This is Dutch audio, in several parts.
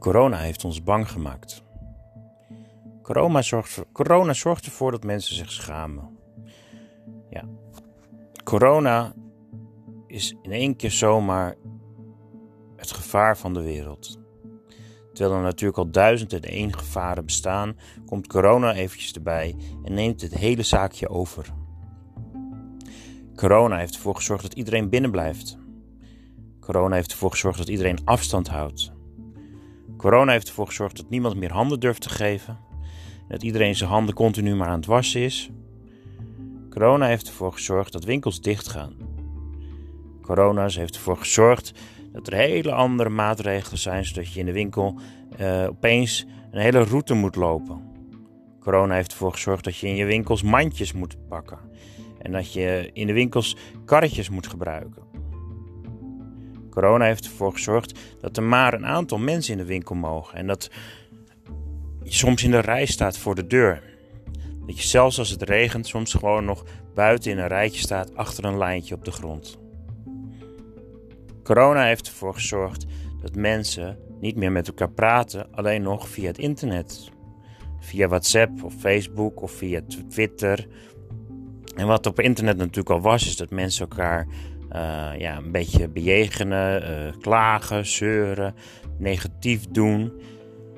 Corona heeft ons bang gemaakt. Corona zorgt, corona zorgt ervoor dat mensen zich schamen. Ja. Corona is in één keer zomaar het gevaar van de wereld. Terwijl er natuurlijk al duizend en één gevaren bestaan, komt corona eventjes erbij en neemt het hele zaakje over. Corona heeft ervoor gezorgd dat iedereen binnen blijft. Corona heeft ervoor gezorgd dat iedereen afstand houdt. Corona heeft ervoor gezorgd dat niemand meer handen durft te geven. Dat iedereen zijn handen continu maar aan het wassen is. Corona heeft ervoor gezorgd dat winkels dichtgaan. Corona heeft ervoor gezorgd dat er hele andere maatregelen zijn, zodat je in de winkel uh, opeens een hele route moet lopen. Corona heeft ervoor gezorgd dat je in je winkels mandjes moet pakken. En dat je in de winkels karretjes moet gebruiken. Corona heeft ervoor gezorgd dat er maar een aantal mensen in de winkel mogen. En dat je soms in de rij staat voor de deur. Dat je zelfs als het regent soms gewoon nog buiten in een rijtje staat achter een lijntje op de grond. Corona heeft ervoor gezorgd dat mensen niet meer met elkaar praten, alleen nog via het internet. Via WhatsApp of Facebook of via Twitter. En wat op internet natuurlijk al was, is dat mensen elkaar uh, ja, een beetje bejegenen, uh, klagen, zeuren, negatief doen.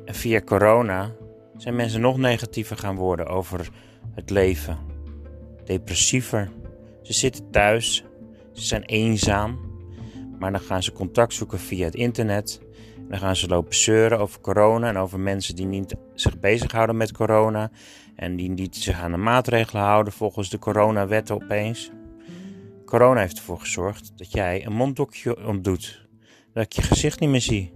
En via corona zijn mensen nog negatiever gaan worden over het leven. Depressiever. Ze zitten thuis, ze zijn eenzaam, maar dan gaan ze contact zoeken via het internet. Dan gaan ze lopen zeuren over corona en over mensen die niet zich bezighouden met corona en die niet zich aan de maatregelen houden volgens de coronawetten opeens. Corona heeft ervoor gezorgd dat jij een monddoekje omdoet. Dat ik je gezicht niet meer zie.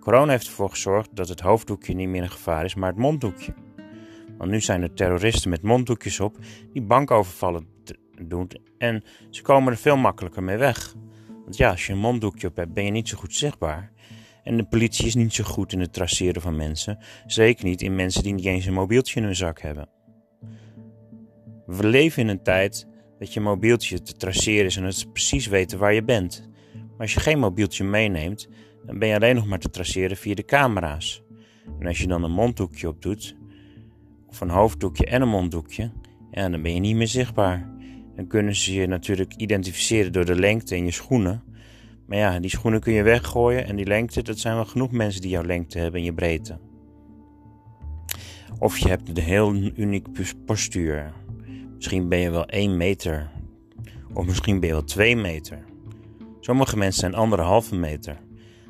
Corona heeft ervoor gezorgd dat het hoofddoekje niet meer een gevaar is, maar het monddoekje. Want nu zijn er terroristen met monddoekjes op die bankovervallen doen en ze komen er veel makkelijker mee weg. Want ja, als je een monddoekje op hebt, ben je niet zo goed zichtbaar. En de politie is niet zo goed in het traceren van mensen. Zeker niet in mensen die niet eens een mobieltje in hun zak hebben. We leven in een tijd dat je mobieltje te traceren is en dat ze precies weten waar je bent. Maar als je geen mobieltje meeneemt, dan ben je alleen nog maar te traceren via de camera's. En als je dan een monddoekje op doet, of een hoofddoekje en een monddoekje, ja, dan ben je niet meer zichtbaar. Dan kunnen ze je natuurlijk identificeren door de lengte in je schoenen. Maar ja, die schoenen kun je weggooien en die lengte, dat zijn wel genoeg mensen die jouw lengte hebben en je breedte. Of je hebt een heel uniek postuur. Misschien ben je wel 1 meter. Of misschien ben je wel 2 meter. Sommige mensen zijn anderhalve meter.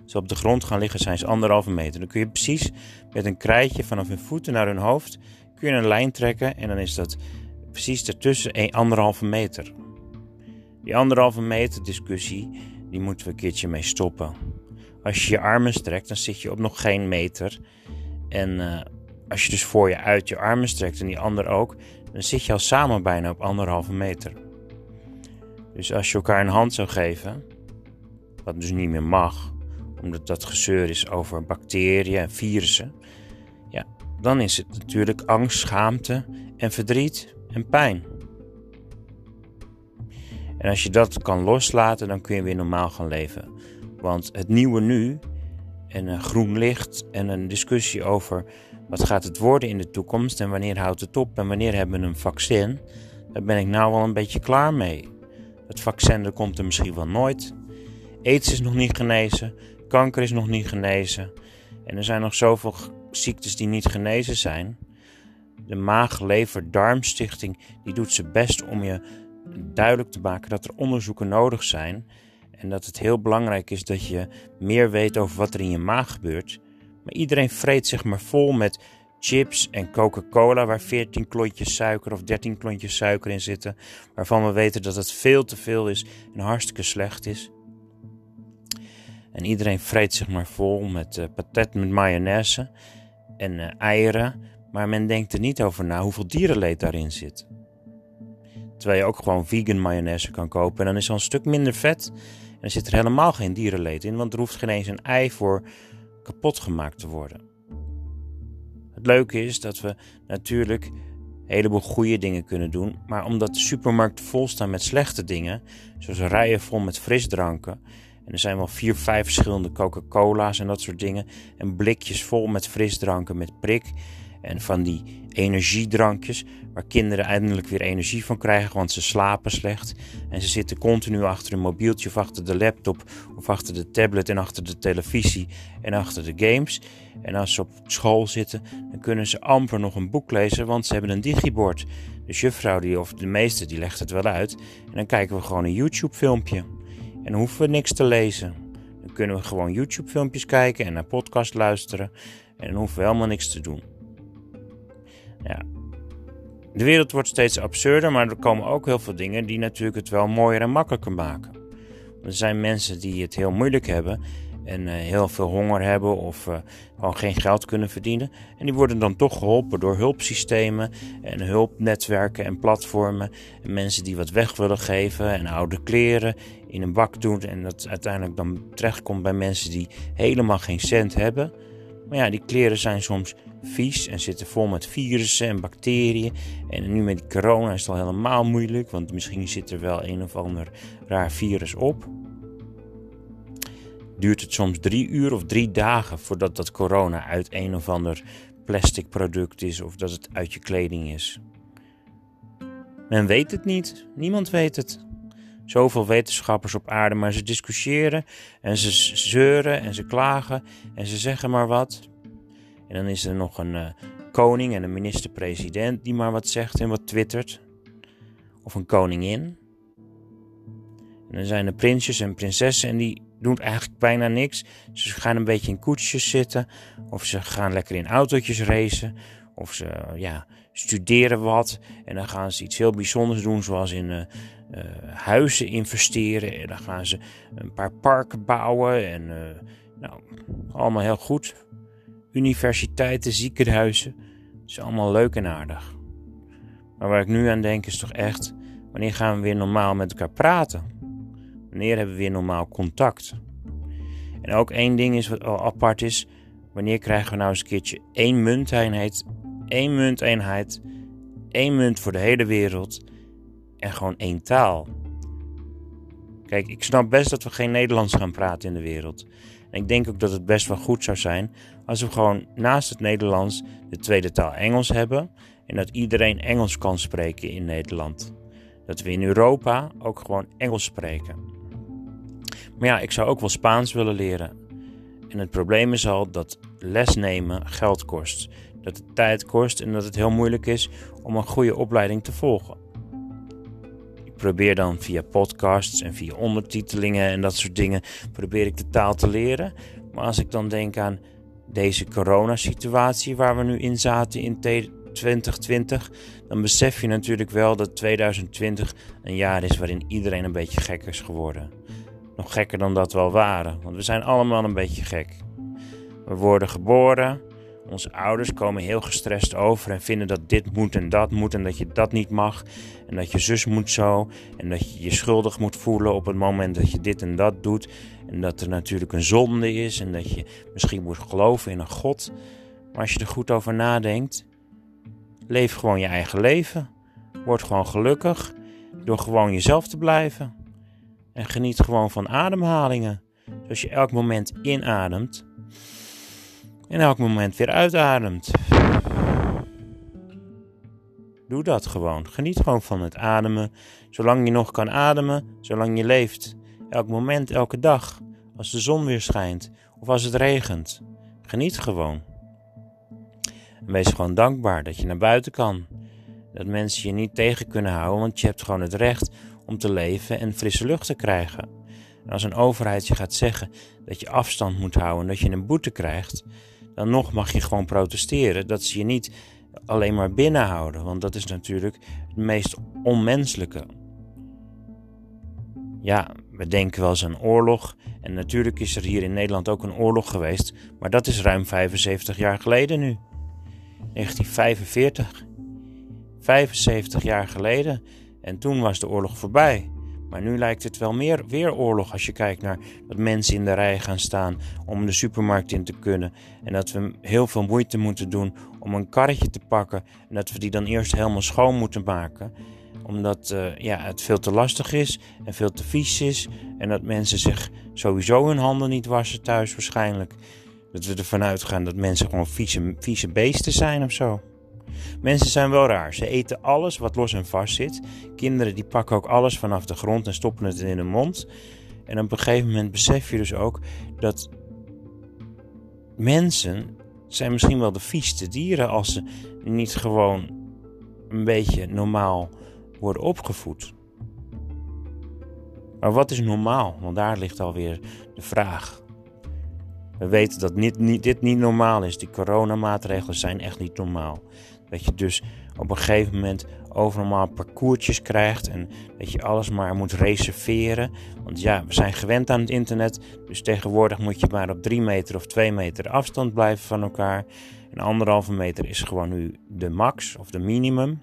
Als ze op de grond gaan liggen zijn ze anderhalve meter. Dan kun je precies met een krijtje vanaf hun voeten naar hun hoofd... kun je een lijn trekken en dan is dat precies ertussen 1 anderhalve meter. Die anderhalve meter discussie, die moeten we een keertje mee stoppen. Als je je armen strekt, dan zit je op nog geen meter. En uh, als je dus voor je uit je armen strekt en die ander ook, dan zit je al samen bijna op anderhalve meter. Dus als je elkaar een hand zou geven, wat dus niet meer mag, omdat dat gezeur is over bacteriën en virussen, ja, dan is het natuurlijk angst, schaamte en verdriet en pijn. En als je dat kan loslaten, dan kun je weer normaal gaan leven. Want het nieuwe nu en een groen licht en een discussie over wat gaat het worden in de toekomst en wanneer houdt het op en wanneer hebben we een vaccin? Daar ben ik nou wel een beetje klaar mee. Het vaccin er komt er misschien wel nooit. Aids is nog niet genezen, kanker is nog niet genezen. En er zijn nog zoveel ziektes die niet genezen zijn. De Maag-Lever-Darmstichting die doet zijn best om je duidelijk te maken dat er onderzoeken nodig zijn. En dat het heel belangrijk is dat je meer weet over wat er in je maag gebeurt. Maar iedereen vreet zich maar vol met chips en Coca-Cola, waar 14 klontjes suiker of 13 klontjes suiker in zitten, waarvan we weten dat het veel te veel is en hartstikke slecht is. En iedereen vreet zich maar vol met uh, patet met mayonaise en uh, eieren, maar men denkt er niet over na hoeveel dierenleed daarin zit. Terwijl je ook gewoon vegan mayonaise kan kopen en dan is er een stuk minder vet en er zit er helemaal geen dierenleed in, want er hoeft geen eens een ei voor kapot gemaakt te worden. Het leuke is dat we natuurlijk een heleboel goede dingen kunnen doen, maar omdat de supermarkten vol staan met slechte dingen, zoals rijen vol met frisdranken En er zijn wel vier, vijf verschillende Coca-Cola's en dat soort dingen. En blikjes vol met frisdranken met prik. En van die energiedrankjes, waar kinderen eindelijk weer energie van krijgen, want ze slapen slecht. En ze zitten continu achter een mobieltje of achter de laptop of achter de tablet en achter de televisie en achter de games. En als ze op school zitten, dan kunnen ze amper nog een boek lezen, want ze hebben een digibord. De juffrouw die, of de meester die legt het wel uit. En dan kijken we gewoon een YouTube filmpje. En dan hoeven we niks te lezen. Dan kunnen we gewoon YouTube filmpjes kijken en naar podcast luisteren. En dan hoeven we helemaal niks te doen. Ja. De wereld wordt steeds absurder, maar er komen ook heel veel dingen die natuurlijk het wel mooier en makkelijker maken. Er zijn mensen die het heel moeilijk hebben en uh, heel veel honger hebben of gewoon geen geld kunnen verdienen. En die worden dan toch geholpen door hulpsystemen en hulpnetwerken en platformen. En mensen die wat weg willen geven en oude kleren in een bak doen. En dat uiteindelijk dan terechtkomt bij mensen die helemaal geen cent hebben. Maar ja, die kleren zijn soms vies en zitten vol met virussen en bacteriën. En nu met die corona is het al helemaal moeilijk, want misschien zit er wel een of ander raar virus op. Duurt het soms drie uur of drie dagen voordat dat corona uit een of ander plastic product is of dat het uit je kleding is. Men weet het niet, niemand weet het. Zoveel wetenschappers op aarde, maar ze discussiëren en ze zeuren en ze klagen en ze zeggen maar wat. En dan is er nog een uh, koning en een minister-president die maar wat zegt en wat twittert. Of een koningin. En dan zijn er prinsjes en prinsessen en die doen eigenlijk bijna niks. Ze gaan een beetje in koetsjes zitten. Of ze gaan lekker in autootjes racen. Of ze ja, studeren wat. En dan gaan ze iets heel bijzonders doen, zoals in uh, huizen investeren. En dan gaan ze een paar parken bouwen. En nou, allemaal heel goed universiteiten, ziekenhuizen. Dat is allemaal leuk en aardig. Maar waar ik nu aan denk is toch echt, wanneer gaan we weer normaal met elkaar praten? Wanneer hebben we weer normaal contact? En ook één ding is wat al apart is. Wanneer krijgen we nou eens een keertje één munteenheid, één munteenheid, één munt voor de hele wereld en gewoon één taal? Kijk, ik snap best dat we geen Nederlands gaan praten in de wereld. En ik denk ook dat het best wel goed zou zijn als we gewoon naast het Nederlands de tweede taal Engels hebben en dat iedereen Engels kan spreken in Nederland. Dat we in Europa ook gewoon Engels spreken. Maar ja, ik zou ook wel Spaans willen leren. En het probleem is al dat lesnemen geld kost. Dat het tijd kost en dat het heel moeilijk is om een goede opleiding te volgen. Ik probeer dan via podcasts en via ondertitelingen en dat soort dingen probeer ik de taal te leren. Maar als ik dan denk aan deze coronasituatie waar we nu in zaten in 2020, dan besef je natuurlijk wel dat 2020 een jaar is waarin iedereen een beetje gek is geworden. Nog gekker dan dat we al waren, want we zijn allemaal een beetje gek. We worden geboren, onze ouders komen heel gestrest over en vinden dat dit moet en dat moet en dat je dat niet mag en dat je zus moet zo en dat je je schuldig moet voelen op het moment dat je dit en dat doet en dat er natuurlijk een zonde is en dat je misschien moet geloven in een God. Maar als je er goed over nadenkt, leef gewoon je eigen leven. Word gewoon gelukkig door gewoon jezelf te blijven. En geniet gewoon van ademhalingen. Zoals je elk moment inademt en elk moment weer uitademt. Doe dat gewoon. Geniet gewoon van het ademen. Zolang je nog kan ademen, zolang je leeft. Elk moment, elke dag. Als de zon weer schijnt of als het regent. Geniet gewoon. En wees gewoon dankbaar dat je naar buiten kan. Dat mensen je niet tegen kunnen houden, want je hebt gewoon het recht om te leven en frisse lucht te krijgen. En als een overheid je gaat zeggen dat je afstand moet houden en dat je een boete krijgt, dan nog mag je gewoon protesteren. Dat ze je niet alleen maar binnenhouden, want dat is natuurlijk het meest onmenselijke. Ja, we denken wel eens aan oorlog. En natuurlijk is er hier in Nederland ook een oorlog geweest. Maar dat is ruim 75 jaar geleden nu. 1945. 75 jaar geleden. En toen was de oorlog voorbij. Maar nu lijkt het wel meer weer oorlog als je kijkt naar dat mensen in de rij gaan staan om de supermarkt in te kunnen. En dat we heel veel moeite moeten doen om een karretje te pakken. En dat we die dan eerst helemaal schoon moeten maken. Omdat uh, ja, het veel te lastig is en veel te vies is. En dat mensen zich sowieso hun handen niet wassen thuis waarschijnlijk. Dat we ervan uitgaan dat mensen gewoon vieze, vieze beesten zijn of zo. Mensen zijn wel raar. Ze eten alles wat los en vast zit. Kinderen die pakken ook alles vanaf de grond en stoppen het in hun mond. En op een gegeven moment besef je dus ook dat mensen zijn misschien wel de vieste dieren als ze niet gewoon een beetje normaal worden opgevoed. Maar wat is normaal? Want daar ligt alweer de vraag. We weten dat niet, dit niet normaal is. Die coronamaatregelen zijn echt niet normaal. Dat je dus op een gegeven moment overal parcoursjes krijgt en dat je alles maar moet reserveren. Want ja, we zijn gewend aan het internet, dus tegenwoordig moet je maar op 3 meter of 2 meter afstand blijven van elkaar. En anderhalve meter is gewoon nu de max of de minimum.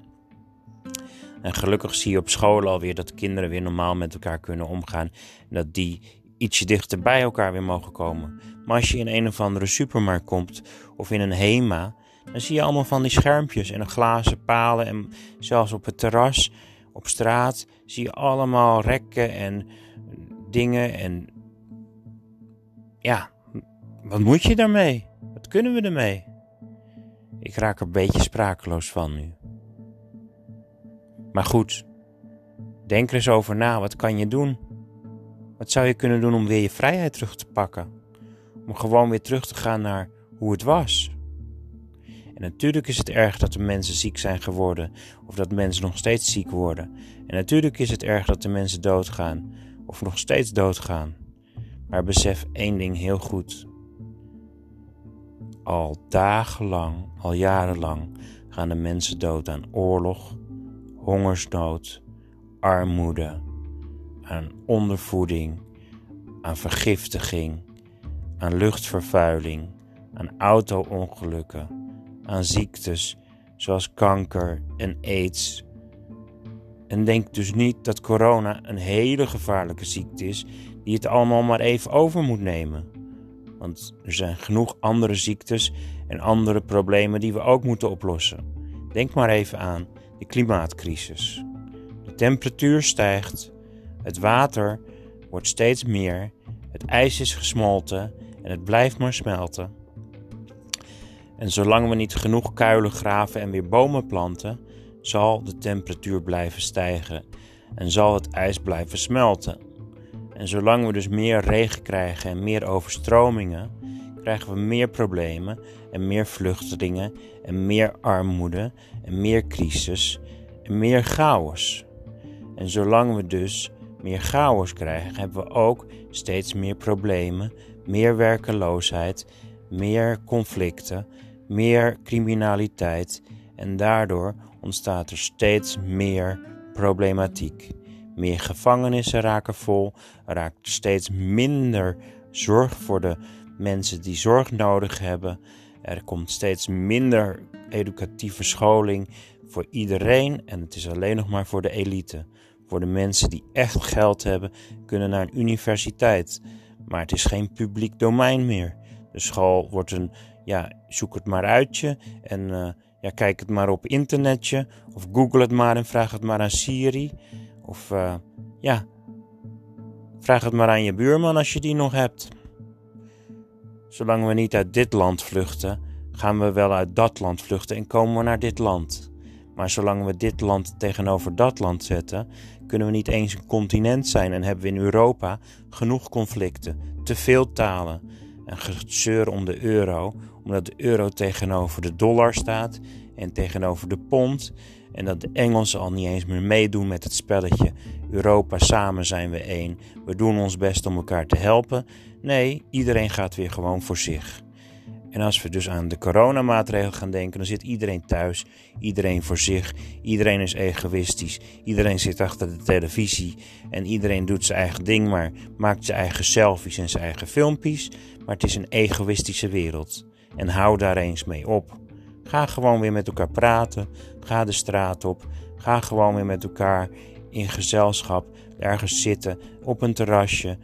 En gelukkig zie je op school alweer dat kinderen weer normaal met elkaar kunnen omgaan. En dat die ietsje dichter bij elkaar weer mogen komen. Maar als je in een of andere supermarkt komt of in een HEMA, dan zie je allemaal van die schermpjes en glazen palen. En zelfs op het terras, op straat, zie je allemaal rekken en dingen. En ja, wat moet je daarmee? Wat kunnen we ermee? Ik raak er een beetje sprakeloos van nu. Maar goed, denk er eens over na. Wat kan je doen? Wat zou je kunnen doen om weer je vrijheid terug te pakken? Om gewoon weer terug te gaan naar hoe het was. Natuurlijk is het erg dat de mensen ziek zijn geworden, of dat mensen nog steeds ziek worden. En natuurlijk is het erg dat de mensen doodgaan, of nog steeds doodgaan. Maar besef één ding heel goed. Al dagenlang, al jarenlang gaan de mensen dood aan oorlog, hongersnood, armoede, aan ondervoeding, aan vergiftiging, aan luchtvervuiling, aan auto-ongelukken, aan ziektes zoals kanker en aids. En denk dus niet dat corona een hele gevaarlijke ziekte is die het allemaal maar even over moet nemen. Want er zijn genoeg andere ziektes en andere problemen die we ook moeten oplossen. Denk maar even aan de klimaatcrisis. De temperatuur stijgt, het water wordt steeds meer, het ijs is gesmolten en het blijft maar smelten. En zolang we niet genoeg kuilen graven en weer bomen planten, zal de temperatuur blijven stijgen en zal het ijs blijven smelten. En zolang we dus meer regen krijgen en meer overstromingen, krijgen we meer problemen en meer vluchtelingen en meer armoede en meer crisis en meer chaos. En zolang we dus meer chaos krijgen, hebben we ook steeds meer problemen, meer werkeloosheid, meer conflicten, meer criminaliteit en daardoor ontstaat er steeds meer problematiek. Meer gevangenissen raken vol, er raakt steeds minder zorg voor de mensen die zorg nodig hebben. Er komt steeds minder educatieve scholing voor iedereen en het is alleen nog maar voor de elite. Voor de mensen die echt geld hebben, kunnen naar een universiteit. Maar het is geen publiek domein meer. De school wordt een, ja, zoek het maar uitje en uh, ja, kijk het maar op internetje. Of google het maar en vraag het maar aan Siri. Of uh, ja, vraag het maar aan je buurman als je die nog hebt. Zolang we niet uit dit land vluchten, gaan we wel uit dat land vluchten en komen we naar dit land. Maar zolang we dit land tegenover dat land zetten, kunnen we niet eens een continent zijn en hebben we in Europa genoeg conflicten, te veel talen en gezeur om de euro, omdat de euro tegenover de dollar staat en tegenover de pond en dat de Engelsen al niet eens meer meedoen met het spelletje Europa samen zijn we één, we doen ons best om elkaar te helpen. Nee, iedereen gaat weer gewoon voor zich. En als we dus aan de coronamaatregelen gaan denken, dan zit iedereen thuis, iedereen voor zich, iedereen is egoïstisch, iedereen zit achter de televisie en iedereen doet zijn eigen ding, maar maakt zijn eigen selfies en zijn eigen filmpjes. Maar het is een egoïstische wereld. En hou daar eens mee op. Ga gewoon weer met elkaar praten, ga de straat op, ga gewoon weer met elkaar in gezelschap ergens zitten, op een terrasje,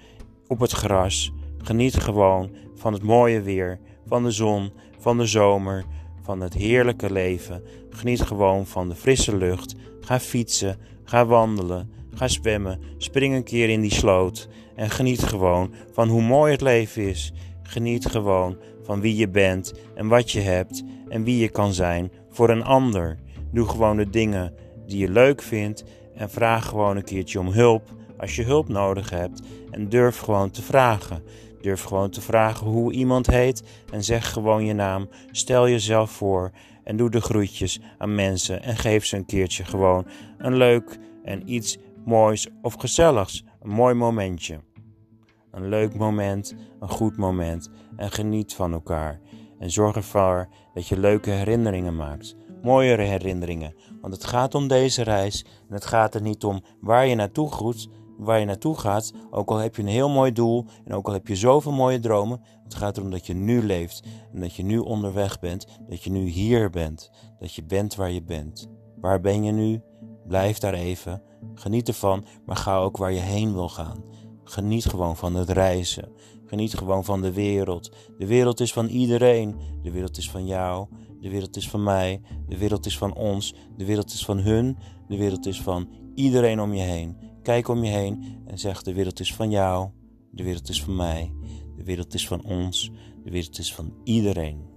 op het gras. Geniet gewoon van het mooie weer van de zon, van de zomer, van het heerlijke leven. Geniet gewoon van de frisse lucht. Ga fietsen, Ga wandelen, ga zwemmen, spring een keer in die sloot en geniet gewoon van hoe mooi het leven is. Geniet gewoon van wie je bent en wat je hebt en wie je kan zijn voor een ander. Doe gewoon de dingen die je leuk vindt en vraag gewoon een keertje om hulp als je hulp nodig hebt en durf gewoon te vragen. Durf gewoon te vragen hoe iemand heet en zeg gewoon je naam. Stel jezelf voor en doe de groetjes aan mensen en geef ze een keertje gewoon een leuk en iets moois of gezelligs. Een mooi momentje. Een leuk moment, een goed moment en geniet van elkaar. En zorg ervoor dat je leuke herinneringen maakt. Mooiere herinneringen. Want het gaat om deze reis en het gaat er niet om waar je naartoe groet, waar je naartoe gaat. Ook al heb je een heel mooi doel en ook al heb je zoveel mooie dromen. Het gaat erom dat je nu leeft en dat je nu onderweg bent. Dat je nu hier bent. Dat je bent waar je bent. Waar ben je nu? Blijf daar even. Geniet ervan, maar ga ook waar je heen wil gaan. Geniet gewoon van het reizen. Geniet gewoon van de wereld. De wereld is van iedereen. De wereld is van jou. De wereld is van mij. De wereld is van ons. De wereld is van hun. De wereld is van iedereen om je heen. Kijk om je heen en zeg: De wereld is van jou. De wereld is van mij. De wereld is van ons. De wereld is van iedereen.